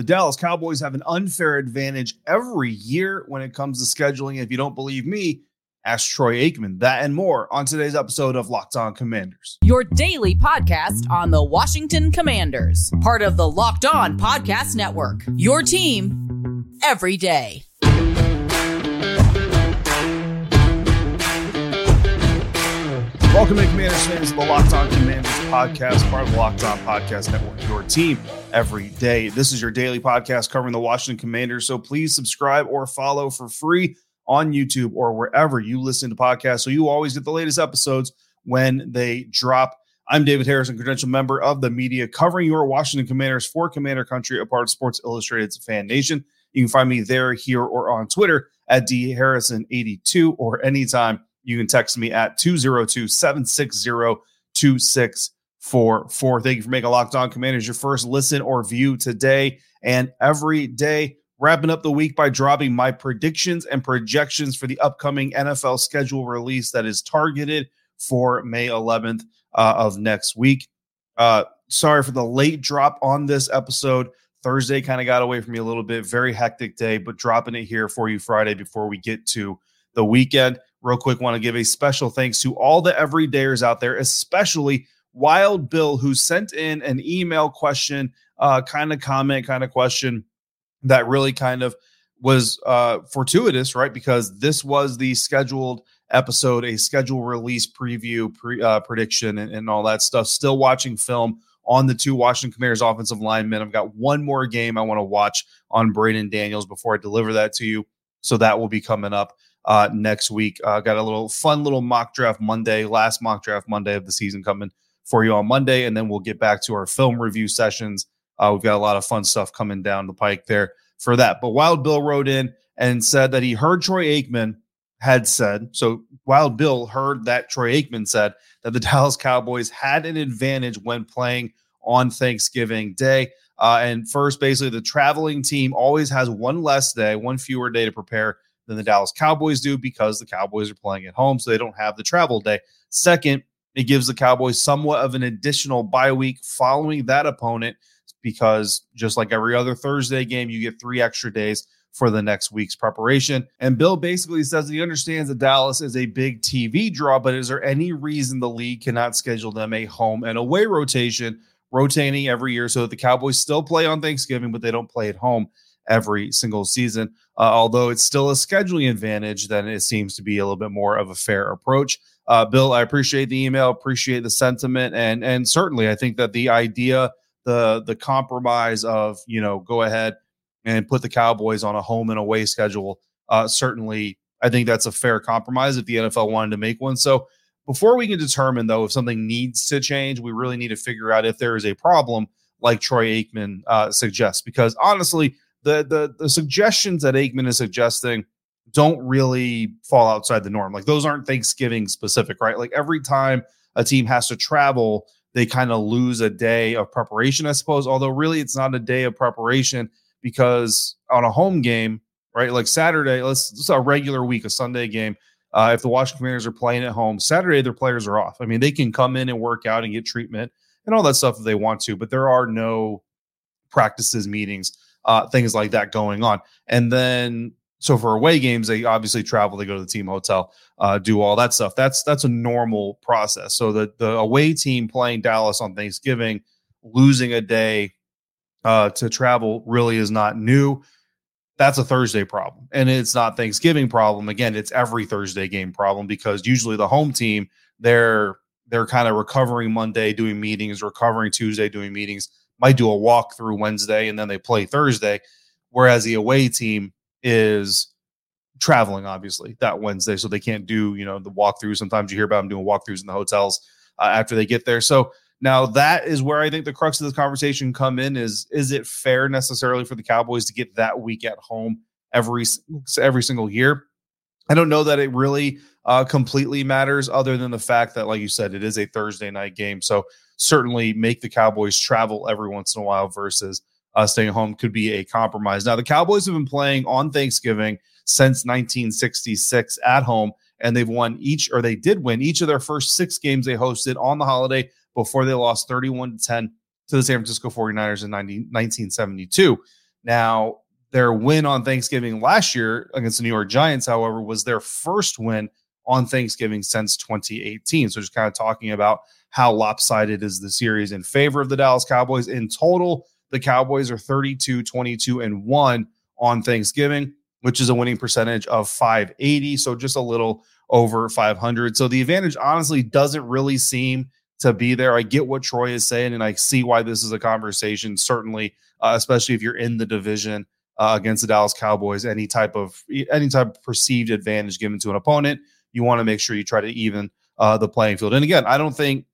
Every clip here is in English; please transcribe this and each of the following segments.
The Dallas Cowboys have an unfair advantage every year when it comes to scheduling. If you don't believe me, ask Troy Aikman. That and more on today's episode of Locked On Commanders. Your daily podcast on the Washington Commanders, part of the Locked On Podcast Network. Your team every day. Welcome to Commanders fans of the Locked On Commanders podcast, part of the Locked On Podcast Network, your team every day. This is your daily podcast covering the Washington Commanders. So please subscribe or follow for free on YouTube or wherever you listen to podcasts so you always get the latest episodes when they drop. I'm David Harrison, credential member of the media covering your Washington Commanders for Commander Country, a part of Sports Illustrated's Fan Nation. You can find me there, here, or on Twitter at dharrison82 or anytime you can text me at 202 760 2644. Thank you for making Locked On Commanders your first listen or view today and every day. Wrapping up the week by dropping my predictions and projections for the upcoming NFL schedule release that is targeted for May 11th uh, of next week. Uh, sorry for the late drop on this episode. Thursday kind of got away from me a little bit. Very hectic day, but dropping it here for you Friday before we get to the weekend. Real quick, want to give a special thanks to all the everydayers out there, especially Wild Bill, who sent in an email question, uh, kind of comment, kind of question that really kind of was uh, fortuitous, right? Because this was the scheduled episode, a schedule release preview, pre, uh, prediction, and, and all that stuff. Still watching film on the two Washington Commanders offensive linemen. I've got one more game I want to watch on Braeden Daniels before I deliver that to you. So that will be coming up uh, next week. Uh, got a little fun little mock draft Monday, last mock draft Monday of the season coming for you on Monday, and then we'll get back to our film review sessions. Uh, we've got a lot of fun stuff coming down the pike there for that. But Wild Bill wrote in and said that he heard Troy Aikman had said so. Wild Bill heard that Troy Aikman said that the Dallas Cowboys had an advantage when playing on Thanksgiving Day. Uh, and first, basically, the traveling team always has one less day, one fewer day to prepare than the Dallas Cowboys do because the Cowboys are playing at home, so they don't have the travel day. Second, it gives the Cowboys somewhat of an additional bye week following that opponent because just like every other Thursday game, you get three extra days for the next week's preparation. And Bill basically says he understands that Dallas is a big TV draw, but is there any reason the league cannot schedule them a home and away rotation, rotating every year so that the Cowboys still play on Thanksgiving, but they don't play at home? Every single season. Uh, although it's still a scheduling advantage, then it seems to be a little bit more of a fair approach. Uh, Bill, I appreciate the email, appreciate the sentiment, and and certainly I think that the idea, the the compromise of you know go ahead and put the Cowboys on a home and away schedule, uh, certainly I think that's a fair compromise if the NFL wanted to make one. So before we can determine though if something needs to change, we really need to figure out if there is a problem, like Troy Aikman uh, suggests, because honestly the the the suggestions that Aikman is suggesting don't really fall outside the norm. Like those aren't Thanksgiving specific, right? Like every time a team has to travel, they kind of lose a day of preparation, I suppose. Although really it's not a day of preparation because on a home game, right? Like Saturday, let's it's a regular week, a Sunday game. Uh, if the Washington Commanders are playing at home, Saturday their players are off. I mean, they can come in and work out and get treatment and all that stuff if they want to, but there are no practices, meetings uh, things like that going on. And then so for away games, they obviously travel, they go to the team hotel, uh, do all that stuff. That's that's a normal process. So the the away team playing Dallas on Thanksgiving, losing a day uh, to travel really is not new. That's a Thursday problem, and it's not Thanksgiving problem. Again, it's every Thursday game problem because usually the home team they're they're kind of recovering Monday, doing meetings, recovering Tuesday, doing meetings might do a walk through Wednesday and then they play Thursday. Whereas the away team is traveling, obviously, that Wednesday. So they can't do, you know, the walkthrough. Sometimes you hear about them doing walkthroughs in the hotels uh, after they get there. So Now that is where I think the crux of this conversation come in is is it fair necessarily for the Cowboys to get that week at home every every single year? I don't know that it really uh, completely matters, other than the fact that, like you said, it is a Thursday night game. So certainly make the Cowboys travel every once in a while versus uh, staying home could be a compromise. Now the Cowboys have been playing on Thanksgiving since 1966 at home, and they've won each, or they did win each of their first six games they hosted on the holiday before they lost 31 to 10 to the San Francisco 49ers in 90, 1972. Now, their win on Thanksgiving last year against the New York Giants, however, was their first win on Thanksgiving since 2018. So just kind of talking about how lopsided is the series in favor of the Dallas Cowboys. In total, the Cowboys are 32, 22, and 1 on Thanksgiving, which is a winning percentage of 580. So just a little over 500. So the advantage honestly doesn't really seem to be there. I get what Troy is saying, and I see why this is a conversation. Certainly, uh, especially if you're in the division uh, against the Dallas Cowboys, any type of any type of perceived advantage given to an opponent, you want to make sure you try to even uh, the playing field. And again, I don't think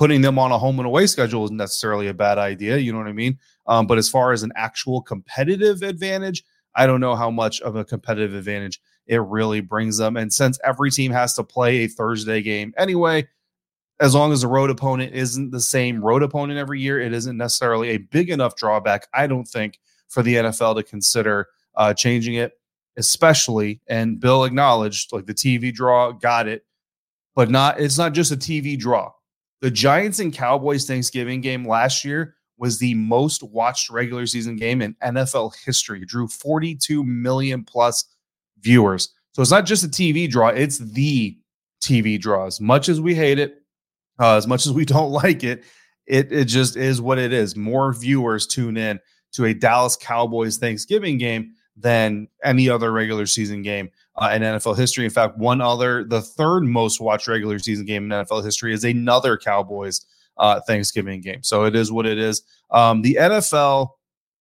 putting them on a home and away schedule isn't necessarily a bad idea. You know what I mean? Um, but as far as an actual competitive advantage, I don't know how much of a competitive advantage it really brings them. And since every team has to play a Thursday game anyway, as long as the road opponent isn't the same road opponent every year, it isn't necessarily a big enough drawback, I don't think, for the NFL to consider uh, changing it, especially. And Bill acknowledged like the TV draw, got it, but not, it's not just a TV draw. The Giants and Cowboys Thanksgiving game last year was the most watched regular season game in NFL history. It drew 42 million plus viewers. So it's not just a TV draw, it's the TV draw. As much as we hate it, uh, as much as we don't like it, it it just is what it is. More viewers tune in to a Dallas Cowboys Thanksgiving game than any other regular season game uh, in NFL history. In fact, one other, the third most watched regular season game in NFL history is another Cowboys uh, Thanksgiving game. So it is what it is. Um, the NFL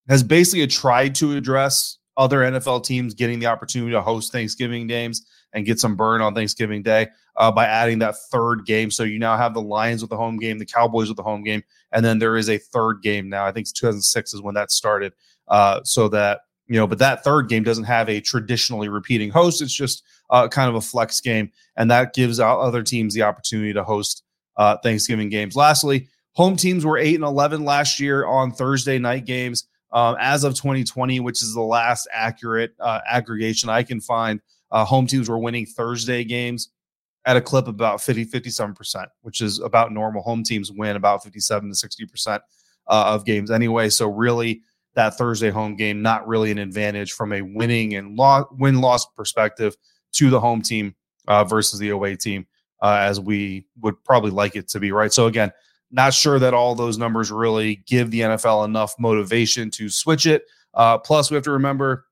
has basically tried to address other NFL teams getting the opportunity to host Thanksgiving games and get some burn on Thanksgiving Day uh, by adding that third game. So you now have the Lions with the home game, the Cowboys with the home game, and then there is a third game now. I think 2006 is when that started. Uh, so that you know, but that third game doesn't have a traditionally repeating host. It's just uh, kind of a flex game, and that gives other teams the opportunity to host uh, Thanksgiving games. Lastly, home teams were eight and eleven last year on Thursday night games. Um, as of 2020, which is the last accurate uh, aggregation I can find, uh, home teams were winning Thursday games at a clip about 50, 57%, which is about normal. Home teams win about 57 to 60% uh, of games anyway. So, really, that Thursday home game, not really an advantage from a winning and win loss perspective to the home team uh, versus the away team, uh, as we would probably like it to be, right? So, again, not sure that all those numbers really give the NFL enough motivation to switch it. Uh, plus, we have to remember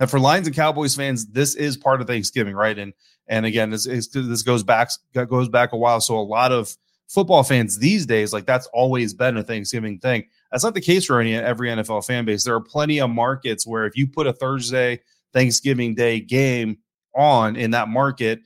that for Lions and Cowboys fans, this is part of Thanksgiving, right? And and again, this this goes back goes back a while. So a lot of football fans these days, like that's always been a Thanksgiving thing. That's not the case for any every NFL fan base. There are plenty of markets where if you put a Thursday Thanksgiving Day game on in that market,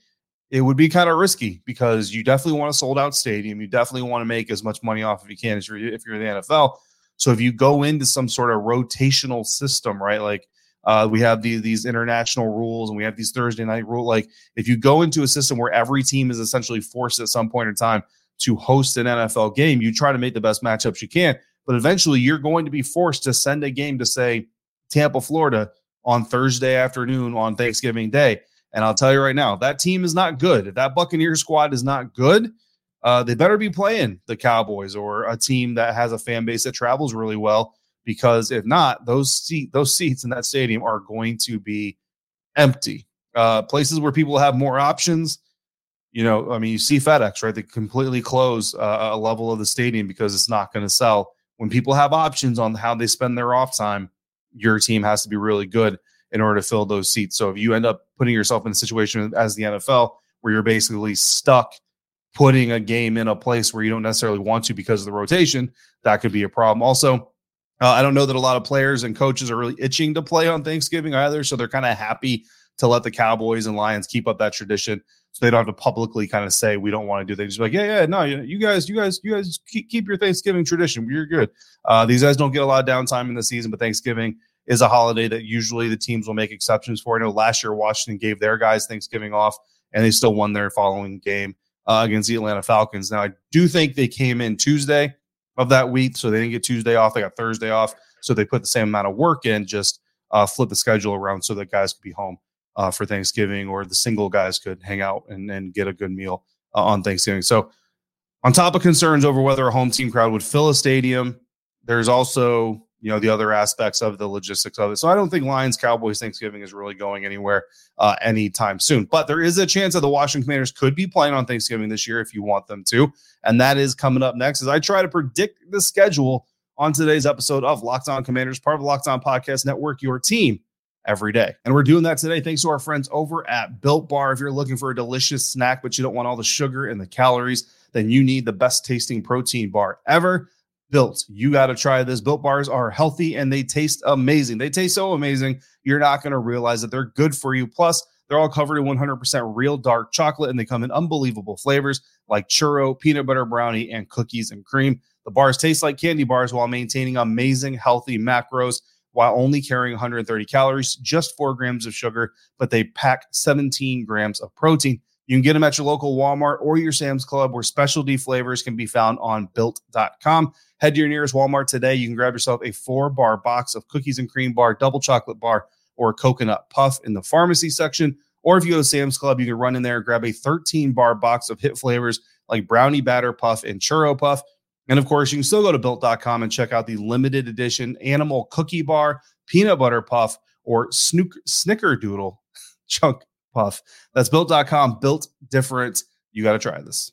it would be kind of risky because you definitely want a sold out stadium. You definitely want to make as much money off if you can if you're, if you're the NFL. So if you go into some sort of rotational system, right? Like uh, we have the, these international rules and we have these Thursday night rule. Like if you go into a system where every team is essentially forced at some point in time to host an NFL game, you try to make the best matchups you can. But eventually you're going to be forced to send a game to say Tampa, Florida on Thursday afternoon on Thanksgiving Day. And I'll tell you right now, that team is not good. If that Buccaneer squad is not good, uh, they better be playing the Cowboys or a team that has a fan base that travels really well because if not, those seat those seats in that stadium are going to be empty. Uh, places where people have more options, you know, I mean, you see FedEx, right? They completely close uh, a level of the stadium because it's not going to sell. When people have options on how they spend their off time, your team has to be really good in order to fill those seats. So if you end up putting yourself in a situation as the NFL where you're basically stuck putting a game in a place where you don't necessarily want to because of the rotation, that could be a problem. Also, uh, I don't know that a lot of players and coaches are really itching to play on Thanksgiving either. So they're kind of happy to let the Cowboys and Lions keep up that tradition so they don't have to publicly kind of say we don't want to do. They just like, yeah, yeah, no, you guys, you guys, you guys keep, keep your Thanksgiving tradition. You're good. Uh, these guys don't get a lot of downtime in the season, but Thanksgiving is a holiday that usually the teams will make exceptions for. I know last year Washington gave their guys Thanksgiving off, and they still won their following game uh, against the Atlanta Falcons. Now I do think they came in Tuesday of that week, so they didn't get Tuesday off. They got Thursday off, so they put the same amount of work in, just uh, flip the schedule around so that guys could be home uh, for Thanksgiving, or the single guys could hang out and, and get a good meal uh, on Thanksgiving. So, on top of concerns over whether a home team crowd would fill a stadium, there's also you know the other aspects of the logistics of it. So I don't think Lions Cowboys Thanksgiving is really going anywhere uh, anytime soon. But there is a chance that the Washington Commanders could be playing on Thanksgiving this year if you want them to, and that is coming up next as I try to predict the schedule on today's episode of Locked On Commanders, part of the Locked On Podcast Network, your team every day. And we're doing that today thanks to our friends over at Built Bar. If you're looking for a delicious snack, but you don't want all the sugar and the calories, then you need the best tasting protein bar ever. Built, you got to try this. Built bars are healthy and they taste amazing. They taste so amazing, you're not going to realize that they're good for you. Plus, they're all covered in 100% real dark chocolate and they come in unbelievable flavors like churro, peanut butter brownie, and cookies and cream. The bars taste like candy bars while maintaining amazing, healthy macros while only carrying 130 calories, just four grams of sugar, but they pack 17 grams of protein. You can get them at your local Walmart or your Sam's Club, where specialty flavors can be found on built.com. Head to your nearest Walmart today. You can grab yourself a four bar box of cookies and cream bar, double chocolate bar, or coconut puff in the pharmacy section. Or if you go to Sam's Club, you can run in there, and grab a 13 bar box of hit flavors like brownie batter puff and churro puff. And of course, you can still go to built.com and check out the limited edition animal cookie bar, peanut butter puff, or snook, snickerdoodle chunk puff. That's built.com, built different. You got to try this.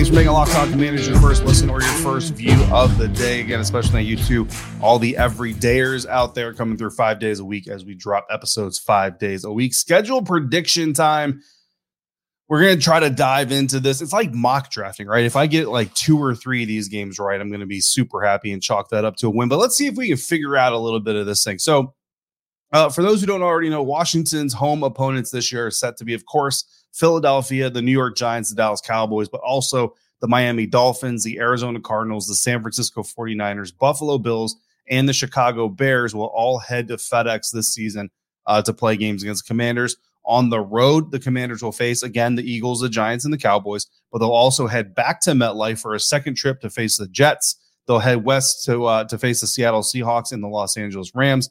Thanks for making a Locked On Commanders your first listen or your first view of the day. Again, especially you two, all the everydayers out there coming through five days a week as we drop episodes five days a week. Schedule prediction time we're going to try to dive into this. It's like mock drafting, right? If I get like two or three of these games right, I'm going to be super happy and chalk that up to a win. But let's see if we can figure out a little bit of this thing. So, uh, for those who don't already know, Washington's home opponents this year are set to be, of course, Philadelphia, the New York Giants, the Dallas Cowboys, but also the Miami Dolphins, the Arizona Cardinals, the San Francisco 49ers, Buffalo Bills, and the Chicago Bears will all head to FedEx this season uh, to play games against the Commanders. On the road, the Commanders will face again the Eagles, the Giants, and the Cowboys, but they'll also head back to MetLife for a second trip to face the Jets. They'll head west to uh, to face the Seattle Seahawks and the Los Angeles Rams.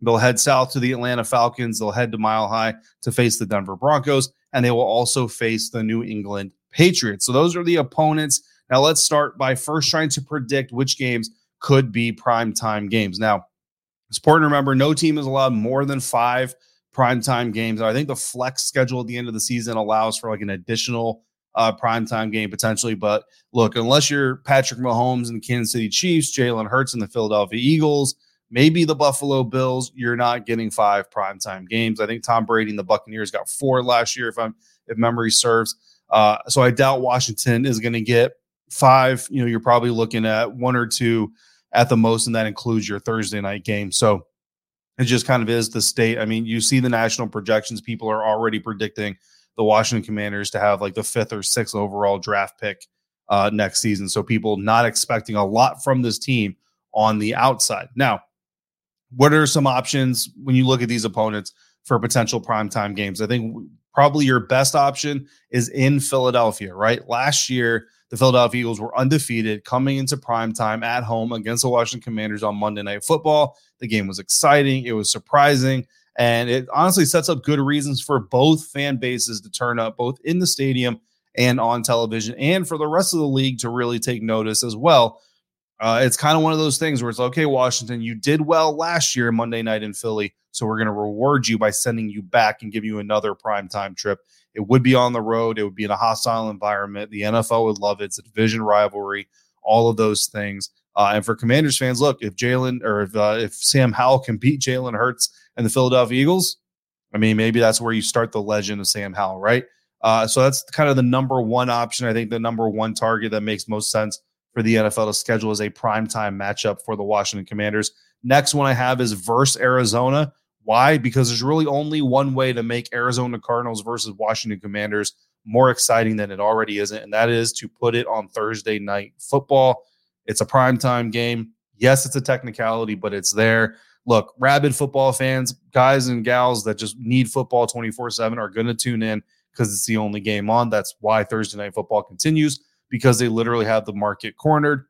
They'll head south to the Atlanta Falcons. They'll head to Mile High to face the Denver Broncos, and they will also face the New England Patriots. So those are the opponents. Now let's start by first trying to predict which games could be prime time games. Now, it's important to remember no team is allowed more than five primetime games. I think the flex schedule at the end of the season allows for like an additional uh, primetime game potentially. But look, unless you're Patrick Mahomes and the Kansas City Chiefs, Jalen Hurts and the Philadelphia Eagles, maybe the Buffalo Bills, you're not getting five primetime games. I think Tom Brady and the Buccaneers got four last year, if I'm if memory serves. Uh, so I doubt Washington is going to get five. You know, you're probably looking at one or two at the most, and that includes your Thursday night game. So it just kind of is the state. I mean, you see the national projections, people are already predicting the Washington Commanders to have like the fifth or sixth overall draft pick uh, next season. So people not expecting a lot from this team on the outside. Now, what are some options when you look at these opponents for potential primetime games? I think probably your best option is in Philadelphia, right? Last year, the Philadelphia Eagles were undefeated coming into prime time at home against the Washington Commanders on Monday Night Football. The game was exciting, it was surprising, and it honestly sets up good reasons for both fan bases to turn up, both in the stadium and on television, and for the rest of the league to really take notice as well. Uh, it's kind of one of those things where it's okay, Washington, you did well last year Monday night in Philly, so we're going to reward you by sending you back and give you another primetime trip. It would be on the road, it would be in a hostile environment. The NFL would love it. It's a division rivalry, all of those things. Uh, and for Commanders fans, look, if Jalen or if, uh, if Sam Howell can beat Jalen Hurts and the Philadelphia Eagles, I mean, maybe that's where you start the legend of Sam Howell, right? Uh, so that's kind of the number one option. I think the number one target that makes most sense for the NFL to schedule as a primetime matchup for the Washington Commanders. Next one I have is versus Arizona. Why? Because there's really only one way to make Arizona Cardinals versus Washington Commanders more exciting than it already isn't, and that is to put it on Thursday night football. It's a primetime game. Yes, it's a technicality, but it's there. Look, rabid football fans, guys and gals that just need football 24 7 are going to tune in because it's the only game on. That's why Thursday night football continues because they literally have the market cornered.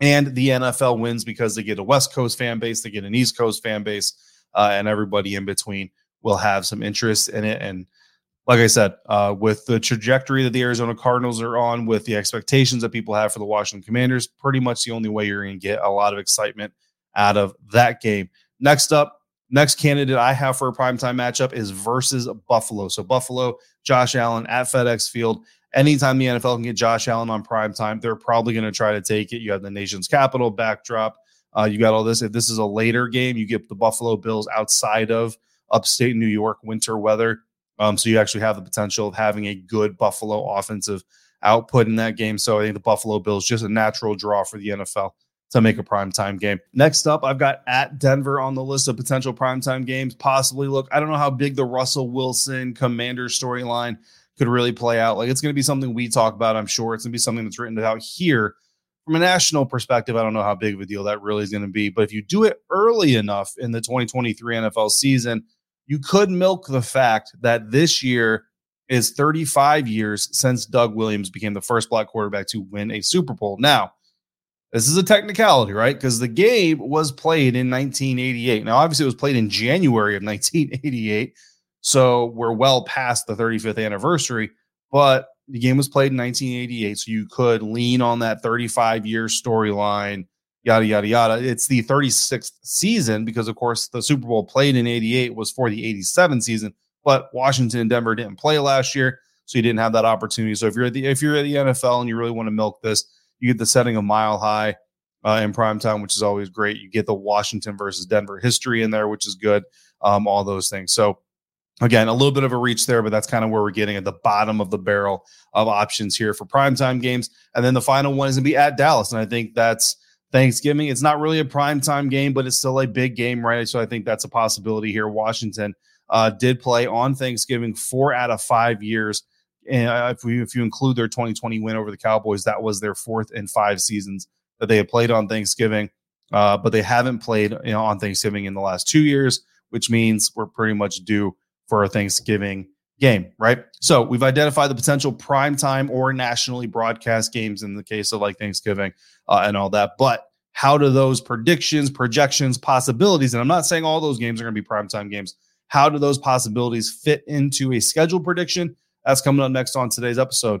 And the NFL wins because they get a West Coast fan base, they get an East Coast fan base, uh, and everybody in between will have some interest in it. And like I said, uh, with the trajectory that the Arizona Cardinals are on, with the expectations that people have for the Washington Commanders, pretty much the only way you're going to get a lot of excitement out of that game. Next up, next candidate I have for a primetime matchup is versus Buffalo. So Buffalo, Josh Allen at FedEx Field anytime the NFL can get Josh Allen on prime time, they're probably going to try to take it. You have the nation's capital backdrop. Uh, you got all this. If this is a later game, you get the Buffalo Bills outside of upstate New York winter weather. Um, so you actually have the potential of having a good Buffalo offensive output in that game. So I think the Buffalo Bills just a natural draw for the NFL to make a primetime game. Next up, I've got at Denver on the list of potential primetime games. Possibly look, I don't know how big the Russell Wilson commander storyline could really play out. Like it's going to be something we talk about. I'm sure it's going to be something that's written out here from a national perspective. I don't know how big of a deal that really is going to be, but if you do it early enough in the 2023 NFL season, you could milk the fact that this year is 35 years since Doug Williams became the first black quarterback to win a Super Bowl. Now, this is a technicality, right? Because the game was played in 1988. Now, obviously, it was played in January of 1988. So we're well past the 35th anniversary, but the game was played in 1988. So you could lean on that 35 year storyline, yada, yada, yada. It's the 36th season because, of course, the Super Bowl played in 88 was for the 87 season, but Washington and Denver didn't play last year. So you didn't have that opportunity. So if you're at the if you're at the NFL and you really want to milk this, you get the setting of mile high uh, in prime time, which is always great. You get the Washington versus Denver history in there, which is good. Um, all those things. So Again, a little bit of a reach there, but that's kind of where we're getting at the bottom of the barrel of options here for primetime games. And then the final one is going to be at Dallas. And I think that's Thanksgiving. It's not really a primetime game, but it's still a big game, right? So I think that's a possibility here. Washington uh, did play on Thanksgiving four out of five years. And uh, if, we, if you include their 2020 win over the Cowboys, that was their fourth and five seasons that they had played on Thanksgiving. Uh, but they haven't played you know, on Thanksgiving in the last two years, which means we're pretty much due for a Thanksgiving game, right? So we've identified the potential prime time or nationally broadcast games in the case of like Thanksgiving uh, and all that. But how do those predictions, projections, possibilities, and I'm not saying all those games are going to be primetime games, how do those possibilities fit into a schedule prediction? That's coming up next on today's episode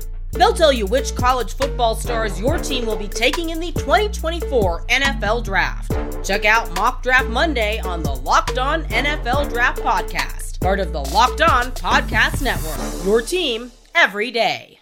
They'll tell you which college football stars your team will be taking in the 2024 NFL Draft. Check out Mock Draft Monday on the Locked On NFL Draft Podcast part of the Locked On Podcast Network. Your team every day.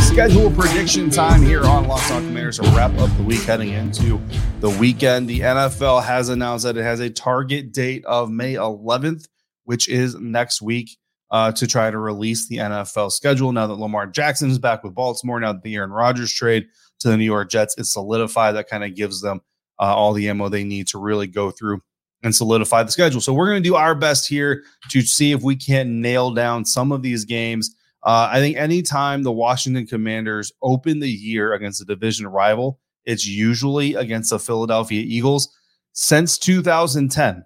Schedule prediction time here on Locked On Commanders to wrap up the week heading into the weekend. The NFL has announced that it has a target date of May 11th, which is next week. Uh, to try to release the NFL schedule now that Lamar Jackson is back with Baltimore. Now that the Aaron Rodgers trade to the New York Jets is solidified, that kind of gives them uh, all the ammo they need to really go through and solidify the schedule. So we're going to do our best here to see if we can nail down some of these games. Uh, I think anytime the Washington Commanders open the year against a division rival, it's usually against the Philadelphia Eagles. Since 2010,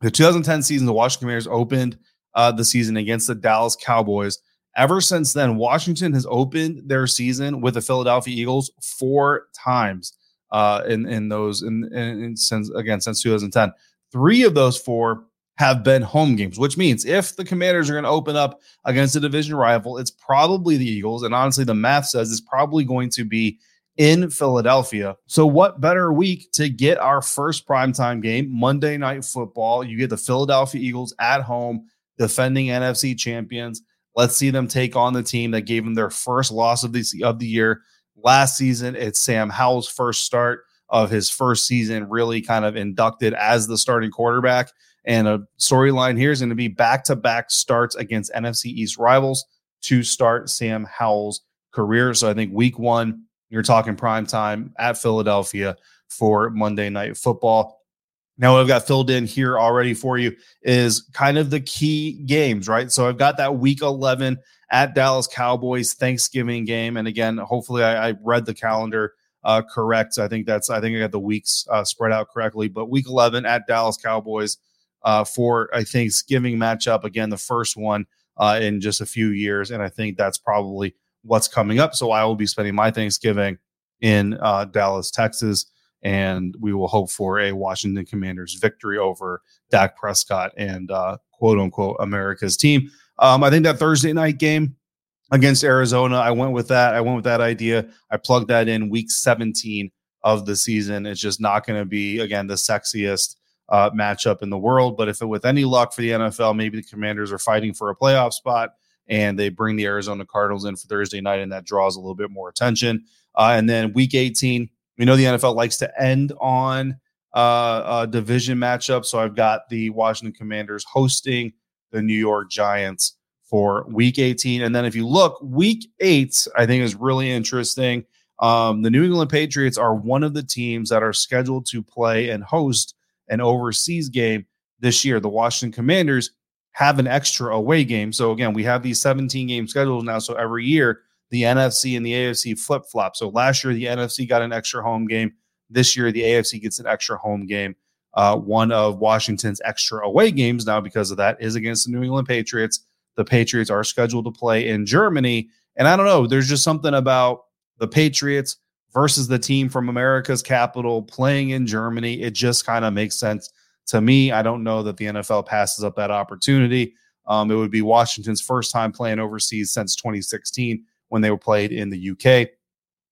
The 2010 season, the Washington Commanders opened uh, the season against the Dallas Cowboys. Ever since then, Washington has opened their season with the Philadelphia Eagles four times uh, in in those in, in, in since again since 2010. Three of those four have been home games, which means if the Commanders are going to open up against a division rival, it's probably the Eagles. And honestly, the math says it's probably going to be in Philadelphia. So, what better week to get our first primetime game, Monday Night Football? You get the Philadelphia Eagles at home, defending NFC champions. Let's see them take on the team that gave them their first loss of the, of the year last season. It's Sam Howell's first start of his first season, really kind of inducted as the starting quarterback. And a storyline here is going to be back to back starts against NFC East rivals to start Sam Howell's career. So I think week one, you're talking prime time at Philadelphia for Monday Night Football. Now, what I've got filled in here already for you is kind of the key games, right? So I've got that week 11 at Dallas Cowboys Thanksgiving game. And again, hopefully I, I read the calendar uh, correct. I think that's, I think I got the weeks uh, spread out correctly. But week 11 at Dallas Cowboys uh, for a Thanksgiving matchup. Again, the first one uh, in just a few years. And I think that's probably what's coming up. So I will be spending my Thanksgiving in uh, Dallas, Texas and we will hope for a Washington Commanders victory over Dak Prescott and uh, quote unquote America's team. Um, I think that Thursday night game against Arizona, I went with that. I went with that idea. I plugged that in week 17 of the season. It's just not going to be again the sexiest uh, matchup in the world. But if it, with any luck for the NFL, maybe the Commanders are fighting for a playoff spot and they bring the Arizona Cardinals in for Thursday night, and that draws a little bit more attention. Uh, and then week 18, we know the NFL likes to end on uh, a division matchup. So I've got the Washington Commanders hosting the New York Giants for week 18. And then if you look, week eight, I think is really interesting. Um, the New England Patriots are one of the teams that are scheduled to play and host an overseas game this year. The Washington Commanders have an extra away game. So again, we have these 17 game schedules now. So every year the NFC and the AFC flip flop. So last year, the NFC got an extra home game. This year, the AFC gets an extra home game. Uh, one of Washington's extra away games now, because of that, is against the New England Patriots. The Patriots are scheduled to play in Germany. And I don't know, there's just something about the Patriots versus the team from America's capital playing in Germany. It just kind of makes sense to me. I don't know that the NFL passes up that opportunity. Um, it would be Washington's first time playing overseas since 2016 when they were played in the UK.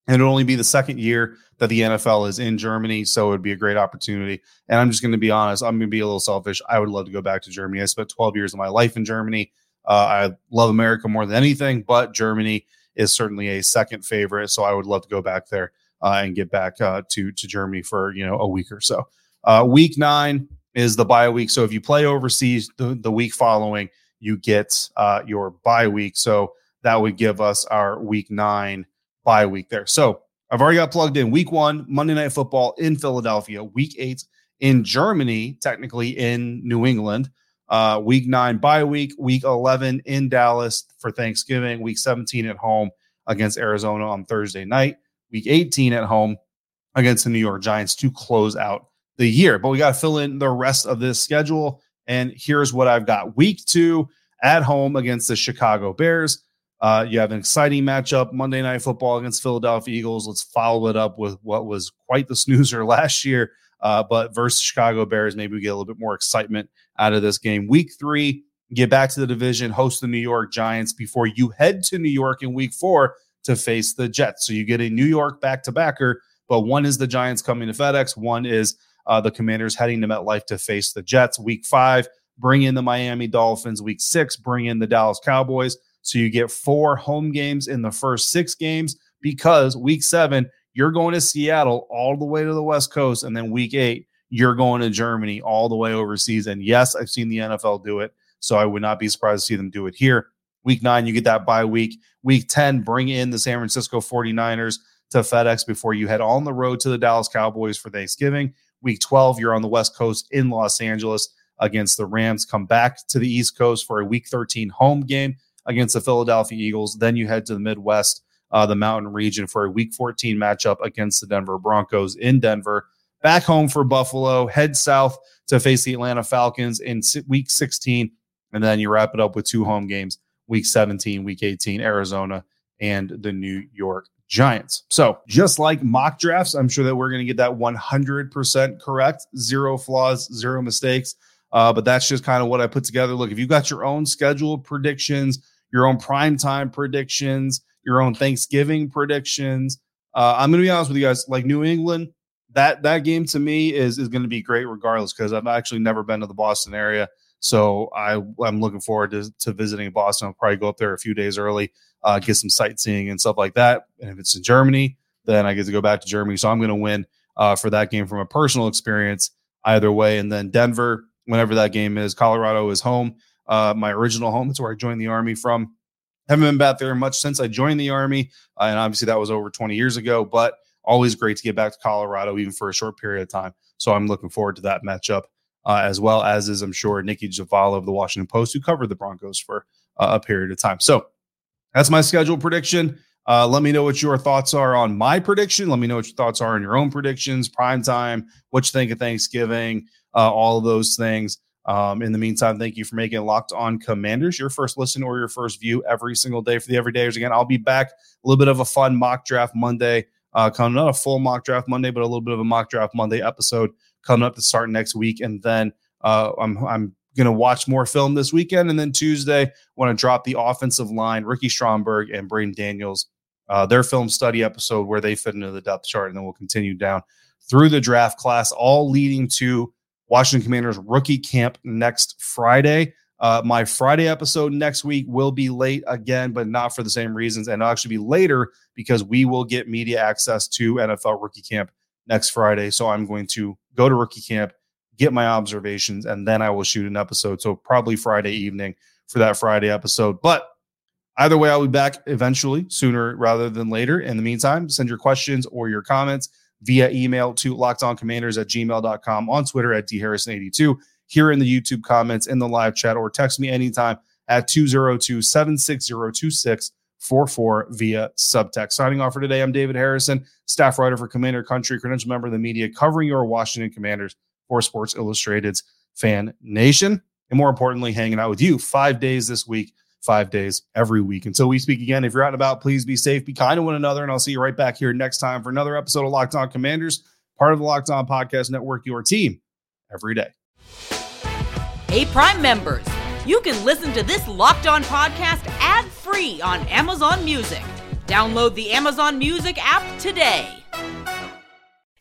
And it'll only be the second year that the NFL is in Germany. So it would be a great opportunity. And I'm just going to be honest, I'm going to be a little selfish. I would love to go back to Germany. I spent 12 years of my life in Germany. Uh, I love America more than anything, but Germany is certainly a second favorite. So I would love to go back there uh, and get back uh, to, to Germany for, you know, a week or so. Uh, week nine is the bye week. So if you play overseas the, the week following, you get uh, your bye week. So that would give us our week nine bye week there. So I've already got plugged in week one, Monday Night Football in Philadelphia, week eight in Germany, technically in New England, uh, week nine bye week, week 11 in Dallas for Thanksgiving, week 17 at home against Arizona on Thursday night, week 18 at home against the New York Giants to close out the year. But we got to fill in the rest of this schedule. And here's what I've got week two at home against the Chicago Bears. Uh, you have an exciting matchup Monday Night Football against Philadelphia Eagles. Let's follow it up with what was quite the snoozer last year, uh, but versus Chicago Bears, maybe we get a little bit more excitement out of this game. Week three, get back to the division, host the New York Giants before you head to New York in week four to face the Jets. So you get a New York back to backer, but one is the Giants coming to FedEx, one is uh, the Commanders heading to MetLife to face the Jets. Week five, bring in the Miami Dolphins. Week six, bring in the Dallas Cowboys. So you get four home games in the first six games because week seven, you're going to Seattle all the way to the West Coast. And then week eight, you're going to Germany all the way overseas. And yes, I've seen the NFL do it. So I would not be surprised to see them do it here. Week nine, you get that bye week. Week 10, bring in the San Francisco 49ers to FedEx before you head on the road to the Dallas Cowboys for Thanksgiving. Week 12, you're on the West Coast in Los Angeles against the Rams. Come back to the East Coast for a Week 13 home game against the Philadelphia Eagles. Then you head to the Midwest, uh, the Mountain region for a Week 14 matchup against the Denver Broncos in Denver back home for Buffalo, head south to face the Atlanta Falcons in week 16. And then you wrap it up with two home games week 17, week 18, Arizona and the New York Giants. So, just like mock drafts, I'm sure that we're going to get that 100% correct, zero flaws, zero mistakes. Uh, but that's just kind of what I put together. Look, if you've got your own schedule predictions, your own prime time predictions, your own Thanksgiving predictions, uh, I'm going to be honest with you guys. Like New England, that that game to me is is going to be great regardless because I've actually never been to the Boston area. So I I'm looking forward to, to visiting Boston. I'll probably go up there a few days early, uh, get some sightseeing and stuff like that. And if it's in Germany, then I get to go back to Germany. So I'm going to win uh, for that game from a personal experience either way. And then Denver, whenever that game is, Colorado is home, uh, my original home. That's where I joined the army from. Haven't been back there much since I joined the army, uh, and obviously that was over 20 years ago. But always great to get back to Colorado, even for a short period of time. So I'm looking forward to that matchup uh, as well as is, I'm sure, Nikki Jhabvala of the Washington Post, who covered the Broncos for uh, a period of time. So that's my schedule prediction. Uh, let me know what your thoughts are on my prediction. Let me know what your thoughts are on your own predictions, prime time, what you think of Thanksgiving, uh, all of those things. Um, in the meantime, thank you for making Locked On Commanders your first listen or your first view every single day for the everydayers. Again, I'll be back. A little bit of a fun mock draft Monday. Uh, coming not a full mock draft Monday, but a little bit of a mock draft Monday episode coming up to start next week. And then uh, I'm I'm gonna watch more film this weekend, and then Tuesday want to drop the offensive line, Ricky Stromberg and Braeden Daniels, uh, their film study episode where they fit into the depth chart, and then we'll continue down through the draft class, all leading to Washington Commanders rookie camp next Friday. Uh, my Friday episode next week will be late again, but not for the same reasons. And it'll actually be later because we will get media access to NFL rookie camp next Friday. So I'm going to go to rookie camp, get my observations, and then I will shoot an episode. So probably Friday evening for that Friday episode. But either way, I'll be back eventually, sooner rather than later. In the meantime, send your questions or your comments via email to lockedoncommanders at gmail.com, on Twitter at dharrison82, here in the YouTube comments, in the live chat, or text me anytime at 202 760 44 via subtext. Signing off for today, I'm David Harrison, staff writer for Commander Country, credential member of the media covering your Washington Commanders for Sports Illustrated's Fan Nation. And more importantly, hanging out with you five days this week, five days every week. Until we speak again, if you're out and about, please be safe, be kind to one another, and I'll see you right back here next time for another episode of Locked On Commanders, part of the Locked On Podcast Network, your team every day. Hey, Prime members, you can listen to this Locked On podcast ad free on Amazon Music. Download the Amazon Music app today.